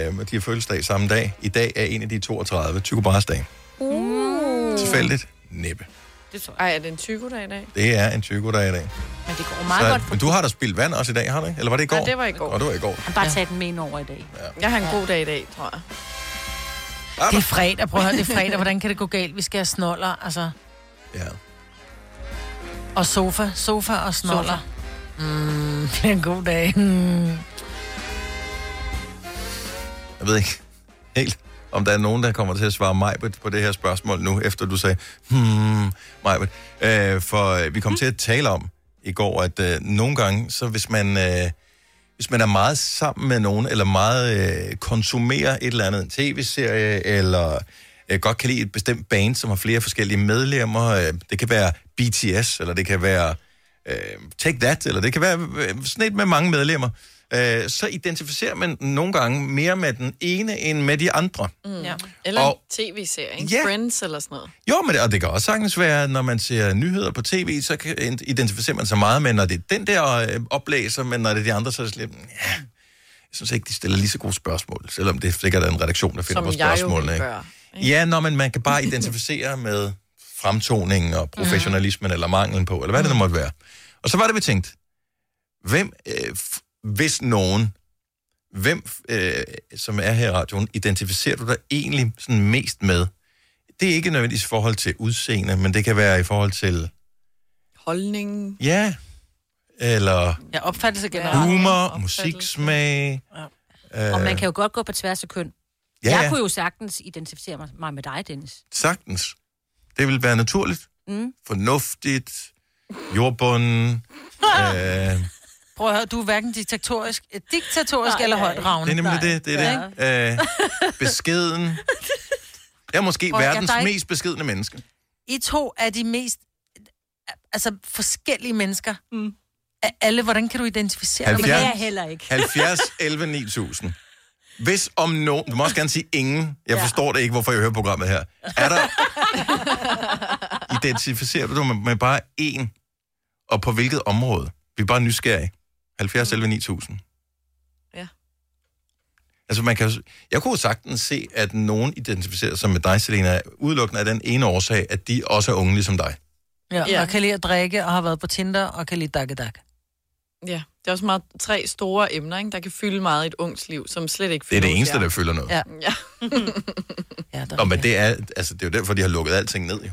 Øh, de har fødselsdag samme dag. I dag er en af de 32, Tycho Brahes dag. Uh. Tilfældigt? Næppe. Det tror Ej, er det en tyko-dag i dag? Det er en er i dag. Men det går meget godt Så, for men du har da spildt vand også i dag, har du ikke? Eller var det i går? Nej, det var i går. Og det var i går. Han bare taget den med ind over i dag. Jeg har en god dag i dag, tror jeg. Det er fredag, prøv at høre, det er fredag. Hvordan kan det gå galt? Vi skal have snoller, altså. Ja. Og sofa, sofa og snoller. Mm, det er en god dag. Mm. Jeg ved ikke helt, om der er nogen, der kommer til at svare mig på det her spørgsmål nu, efter du sagde, hmm, Majbet. Øh, for øh, vi kom til at tale om i går, at øh, nogle gange, så hvis man, øh, hvis man er meget sammen med nogen, eller meget øh, konsumerer et eller andet, en tv-serie, eller øh, godt kan lide et bestemt band, som har flere forskellige medlemmer, øh, det kan være BTS, eller det kan være øh, Take That, eller det kan være øh, sådan et med mange medlemmer, øh, så identificerer man nogle gange mere med den ene end med de andre. Mm. Ja. Eller Og- en tv-serie, ikke? Ja. Friends eller sådan noget. Jo, men det, og det kan også sagtens være, når man ser nyheder på tv, så kan, identificerer man sig meget med, når det er den der øh, oplæser, men når det er de andre, så er det lidt, ja, jeg synes ikke, de stiller lige så gode spørgsmål, selvom det sikkert er en redaktion, der finder Som på jeg jo spørgsmålene. vil ikke? Ja, når man, man kan bare identificere med fremtoningen og professionalismen, eller manglen på, eller hvad det nu måtte være. Og så var det, vi tænkte, hvem, øh, hvis nogen, hvem, øh, som er her i radioen, identificerer du dig egentlig sådan mest med? Det er ikke nødvendigvis i forhold til udseende, men det kan være i forhold til, Holdning. ja, eller Ja, opfattelse generelt. humor, musiksmag. Og man kan jo godt gå på tværs af køn. Ja, jeg ja. kunne jo sagtens identificere mig- mig med dig, Dennis. Sagtens. Det vil være naturligt, Mm. fornuftigt, jordbunden. øh, Prøv at høre, du er hverken diktatorisk, eh, diktatorisk Nej, eller nej. højt ravne. Det er nemlig det, det er det. Øh, beskeden. Jeg er måske Prøv, jeg- verdens er ikke- mest beskedne menneske. I to er de mest altså forskellige mennesker. Mm. Af alle, hvordan kan du identificere dig med 70. det? heller ikke. 70, 11, 9000. Hvis om nogen... Du må også gerne sige ingen. Jeg forstår det ikke, hvorfor jeg hører programmet her. Er der... Identificerer du dig med, med bare én? Og på hvilket område? Vi er bare nysgerrige. 70 11 9000. Ja. Altså, man kan, jeg kunne sagtens se, at nogen identificerer sig med dig, Selena, udelukkende af den ene årsag, at de også er unge ligesom dig. Ja, Ja. og kan lide at drikke, og har været på Tinder, og kan lide dakke dak. Ja, det er også meget tre store emner, ikke? der kan fylde meget i et ungt liv, som slet ikke Det er fylder det eneste, der fylder noget. Ja. Ja. ja der Og men det er, altså, det er jo derfor, de har lukket alting ned, jo.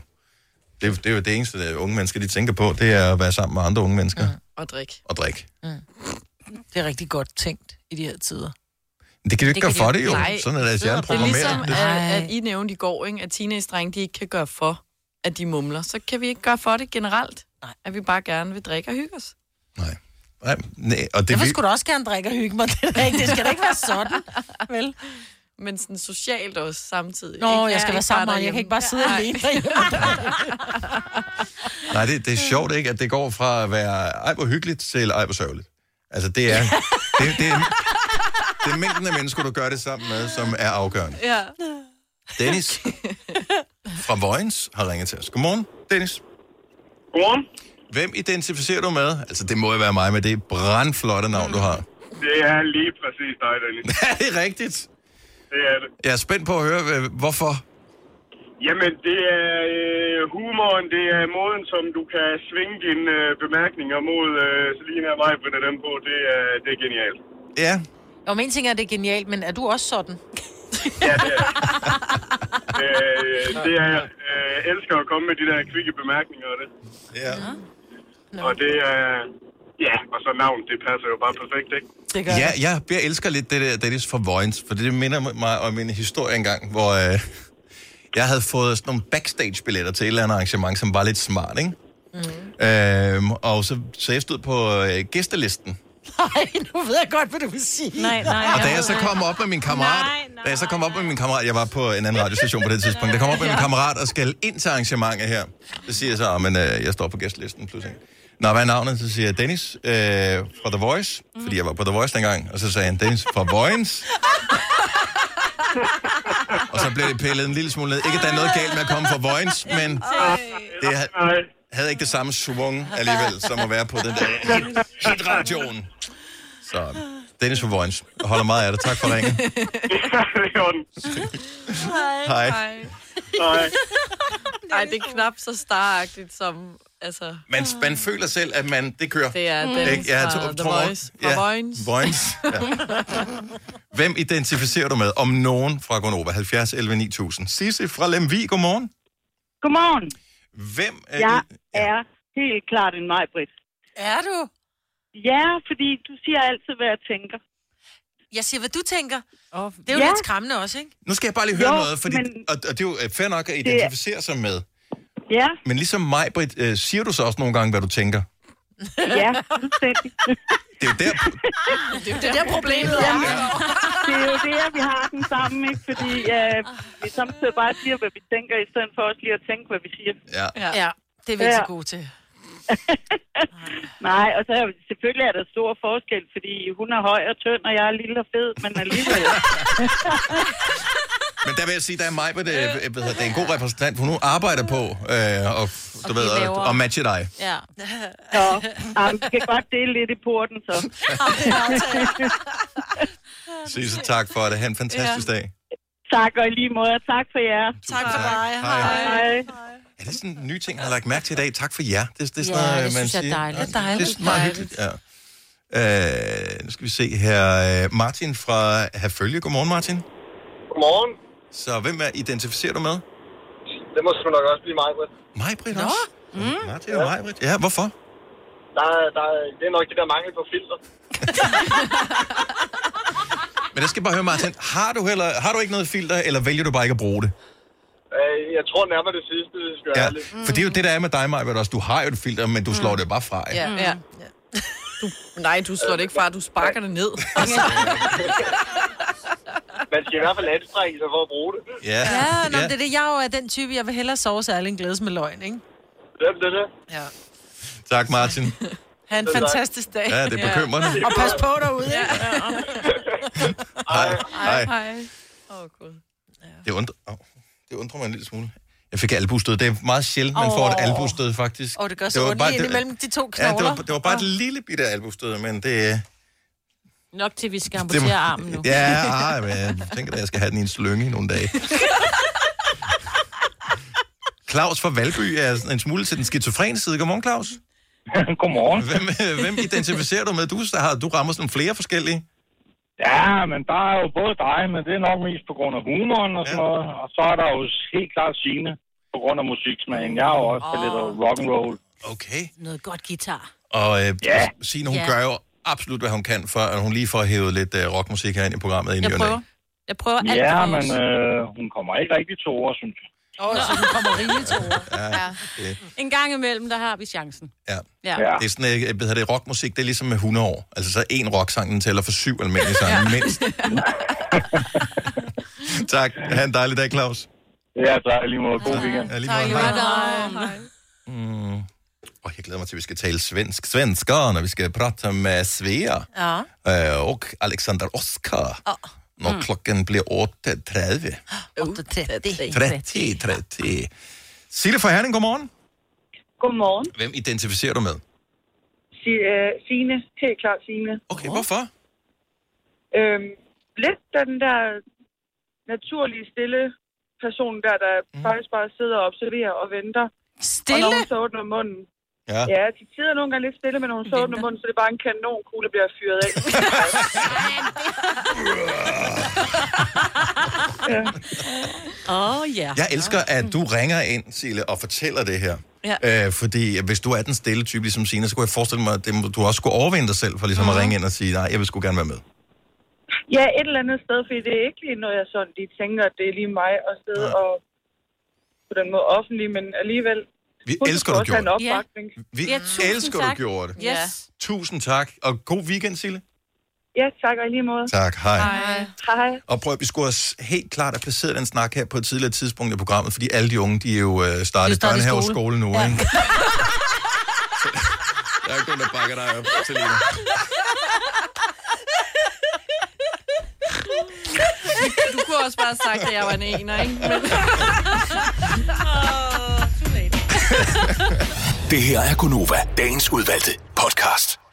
Det, er- det er jo det eneste, der unge mennesker, de tænker på, det er at være sammen med andre unge mennesker mm. Og drik. og drikke. Det er rigtig godt tænkt i de her tider. Men det kan du ikke gøre for det, jo. Nej. Sådan er deres hjerne Det er ligesom, programmeret. at, at I nævnte i går, ikke? at teenage-drenge, de ikke kan gøre for, at de mumler. Så kan vi ikke gøre for det generelt. Nej. At vi bare gerne vil drikke og hygge os. Nej, nej, og det Derfor vi- skulle du også gerne drikke og hygge mig. Det, da ikke, det skal da ikke være sådan, vel? Men sådan socialt også samtidig. Nå, ikke? jeg skal Ja, være sammen. Jeg kan ikke bare sidde derhjemme. alene. Nej, det, det er sjovt ikke, at det går fra at være ej, hvor hyggeligt til ej, hvor sørgeligt. Altså, det er, det, det, er, det er mængden af mennesker, du gør det sammen med, som er afgørende. Ja. Dennis fra Vojens har ringet til os. Godmorgen, Dennis. Godmorgen. Hvem identificerer du med? Altså, det må jo være mig med det brandflotte navn, du har. Det er lige præcis dig, Dennis. Er det rigtigt? Det er det. Jeg er spændt på at høre, øh, hvorfor. Jamen, det er øh, humoren, det er måden, som du kan svinge dine øh, bemærkninger mod øh, Selina og mig på dem på. Det er, det er genialt. Ja. Og en ting er, det er genialt, men er du også sådan? Ja, det er øh, det er jeg. Øh, jeg elsker at komme med de der kvikke bemærkninger og det. Ja. Og det er... Ja, og så navn, det passer jo bare perfekt, ikke? Det Ja, jeg, jeg elsker lidt det der Dennis fra Vojens, for det minder mig om en historie engang, hvor øh, jeg havde fået sådan nogle backstage-billetter til et eller andet arrangement, som var lidt smart, ikke? Mm. Øhm, og så, så jeg stod på øh, gæstelisten. Nej, nu ved jeg godt, hvad du vil sige. Nej, nej. Og da jeg så kom op med min kammerat, da jeg så kom op med min kammerat, jeg var på en anden radiostation på det tidspunkt, der kom op med min kammerat og skal ind til arrangementet her. Så siger jeg så, "Ah, men øh, jeg står på gæstelisten pludselig. Nå, hvad er navnet? Så siger jeg Dennis øh, fra The Voice, fordi jeg var på The Voice dengang. Og så sagde han Dennis fra Voice. og så blev det pillet en lille smule ned. Ikke, at der er noget galt med at komme fra Voice, men det havde, havde ikke det samme svung alligevel, som at være på den der hit- hit-radioen. Så Dennis fra Voice. Jeg holder meget af dig. Tak for ringen. det er orden. Hej. Nej. Ej, det er knap så staragtigt som... Altså, Man, man føler selv, at man, det kører. det er Ikke? Ja, fra to- The tror- Voice. Fra Vojens. Vojens. Ja. Hvem identificerer du med? Om nogen fra Gonova? 70 11 9000. Sisse fra Lemvi, godmorgen. Godmorgen. Hvem er Jeg er helt klart en Majbrit. Er du? Ja, fordi du siger altid, hvad jeg tænker. Jeg siger, hvad du tænker. Oh, det er jo Ja. ja. lidt skræmmende også, ikke? Nu skal jeg bare lige høre Jo, noget, fordi, men- og, og det er jo øh, fair nok at identificere sig med. Ja, Men ligesom mig, Britt, øh, siger du så også nogle gange, hvad du tænker? ja, fuldstændig. Det er jo der, Det er jo der problemet er. Det er jo det, at vi har den sammen, ikke? Fordi øh, vi samtidig bare siger, hvad vi tænker, i stedet for også lige at tænke, hvad vi siger. Ja. Ja, ja det er vi Ja. så gode til. Nej, og så er, selvfølgelig er der stor forskel, fordi hun er høj og tynd, og jeg er lille og fed, men alligevel. Men der vil jeg sige, der er mig, det, ja. det er en god repræsentant, for hun arbejder på øh, og, du ved, at, laver- at matche dig. Ja. Nå, jamen, vi kan godt dele lidt i porten, så. Sisse, tak for det. Ha' en fantastisk Ja. dag. tak, og i lige måde, og tak for jer. Tak for dig. Hej. Hej. Er det sådan en ny ting, jeg har lagt mærke til i dag? Tak for jer. Det, det er sådan Ja, noget, det man synes jeg er dejligt. Ja, Det er dejligt. Det er meget hyggeligt, ja. Øh, nu skal vi se her. Øh, Martin fra Herfølge. Godmorgen, Martin. Godmorgen. Så hvem er, identificerer du med? Det må sgu nok også blive mig, Britt. Mig, Britt, også? Mm. Martin og mig, Britt. Ja, hvorfor? Der, er- der, er- det er nok det der mangel på filter. Men jeg skal bare høre, Martin. Har du, heller, har du ikke noget filter, eller vælger du bare ikke at bruge det? Øh, Jeg tror nærmere det sidste, det skal jeg Ja, ærlig. for det er jo det, der er med dig, Maja, også. Du har jo et filter, men du slår det bare fra, ikke? Ja, ja. Du, nej, du slår det ikke fra, du sparker det ned. Altså, Man skal i hvert fald anstrenge sig for at bruge det. Ja, Ja, nå, ja. det er det. Jeg er den type, jeg vil hellere sove særlig end glædes med løgn, ikke? Det er det. Ja. Tak, Martin. Ha' en fantastisk dag. Ja, det er bekymrende. Og pas på derude, ikke? Hej. Hej. Hej. Åh, oh, gud. Det undrer, oh, det undrer mig en lille smule. Jeg fik albustød. Det er meget sjældent, man får et Åh. albustød, faktisk. Og det gør så var ondt bare- lige det- imellem de to Ja, det knogler. var, det var bare et lille bitte albustød, men det... Nok til, vi skal det amputere armen nu. Ja, ej, men jeg tænker, at jeg skal have den i en slynge i nogle dage. Claus fra Valby er en smule til den skizofrene side. Godmorgen, Claus. Godmorgen. Hvem, hvem identificerer du med? Du, har, du rammer sådan flere forskellige. Ja, men der er jo både dig, men det er nok mest på grund af humoren og sådan ja. noget. Og så er der jo helt klart sine på grund af musiksmagen. Jeg er jo også oh. lidt rock and roll. Okay. Noget godt guitar. Og øh, Ja. Signe, hun Ja. gør jo absolut, hvad hun kan, for at hun lige får hævet lidt øh, rockmusik herind i programmet i ny Jeg næ. prøver. Jeg prøver alt Ja, men øh, hun kommer ikke rigtig til ord, synes jeg. Åh, så den kommer rigeligt til ord. Ja, det, En gang imellem, der har vi chancen. ja. Ja. Det er sådan, øh, hvad hedder det, rockmusik, det er ligesom med 100 år. Altså så en rocksang, den tæller for syv almindelige sange, ja. mindst. tak. Ha' en dejlig dag, Claus. Ja, tak. Lige måde. God weekend. Ja, lige måde. Hej. Mm. Oh, jeg glæder mig til, at vi skal tale svensk. Svensker, når vi skal prate med Svea Ja. øh, og Alexander Oskar. Når Mm. klokken bliver 8.30. 8.30. 30, 30. Sille fra Herning, godmorgen. Godmorgen. Hvem identificerer du med? Si- øh, Signe. Helt klart Signe. Okay, hvorfor? Øhm, lidt den der naturlige, stille person der, der mm. faktisk bare sidder og observerer og venter. Stille? Og når hun så åbner munden. Ja. Ja, til tider nogle gange lidt stille, men når hun så åbner munden, så er det bare en kanonkugle, der bliver fyret af. Åh, oh, ja. Jeg elsker, at du ringer ind, Sille, og fortæller det her. Ja. Øh, fordi hvis du er den stille type, ligesom Signe, så kunne jeg forestille mig, at det, du også skulle overvinde dig selv, for ligesom Mhm. at ringe ind og sige, nej, jeg vil sgu gerne være med. Ja, et eller andet sted, fordi det er ikke lige noget, jeg sådan lige tænker, at det er lige mig at sidde ja. og på den måde offentlig, men alligevel... Vi Hun elsker, du gjorde det. opbakning. Vi Ja, elsker, tak. du gjorde det. Yes. Tusind tak, og god weekend, Sille. Ja, tak og i lige måde. Tak, hej. Hej. Hej. Og prøv, at- vi skulle også helt klart have placeret den snak her på et tidligere tidspunkt i programmet, fordi alle de unge, de er jo øh, startet i børnehave og skole nu, ja. ikke? Der er ikke nogen, der bakker dig op, Selina. Du kunne også bare have sagt, at jeg var en ener, ikke? Men... Det her er Gunova, dagens udvalgte podcast.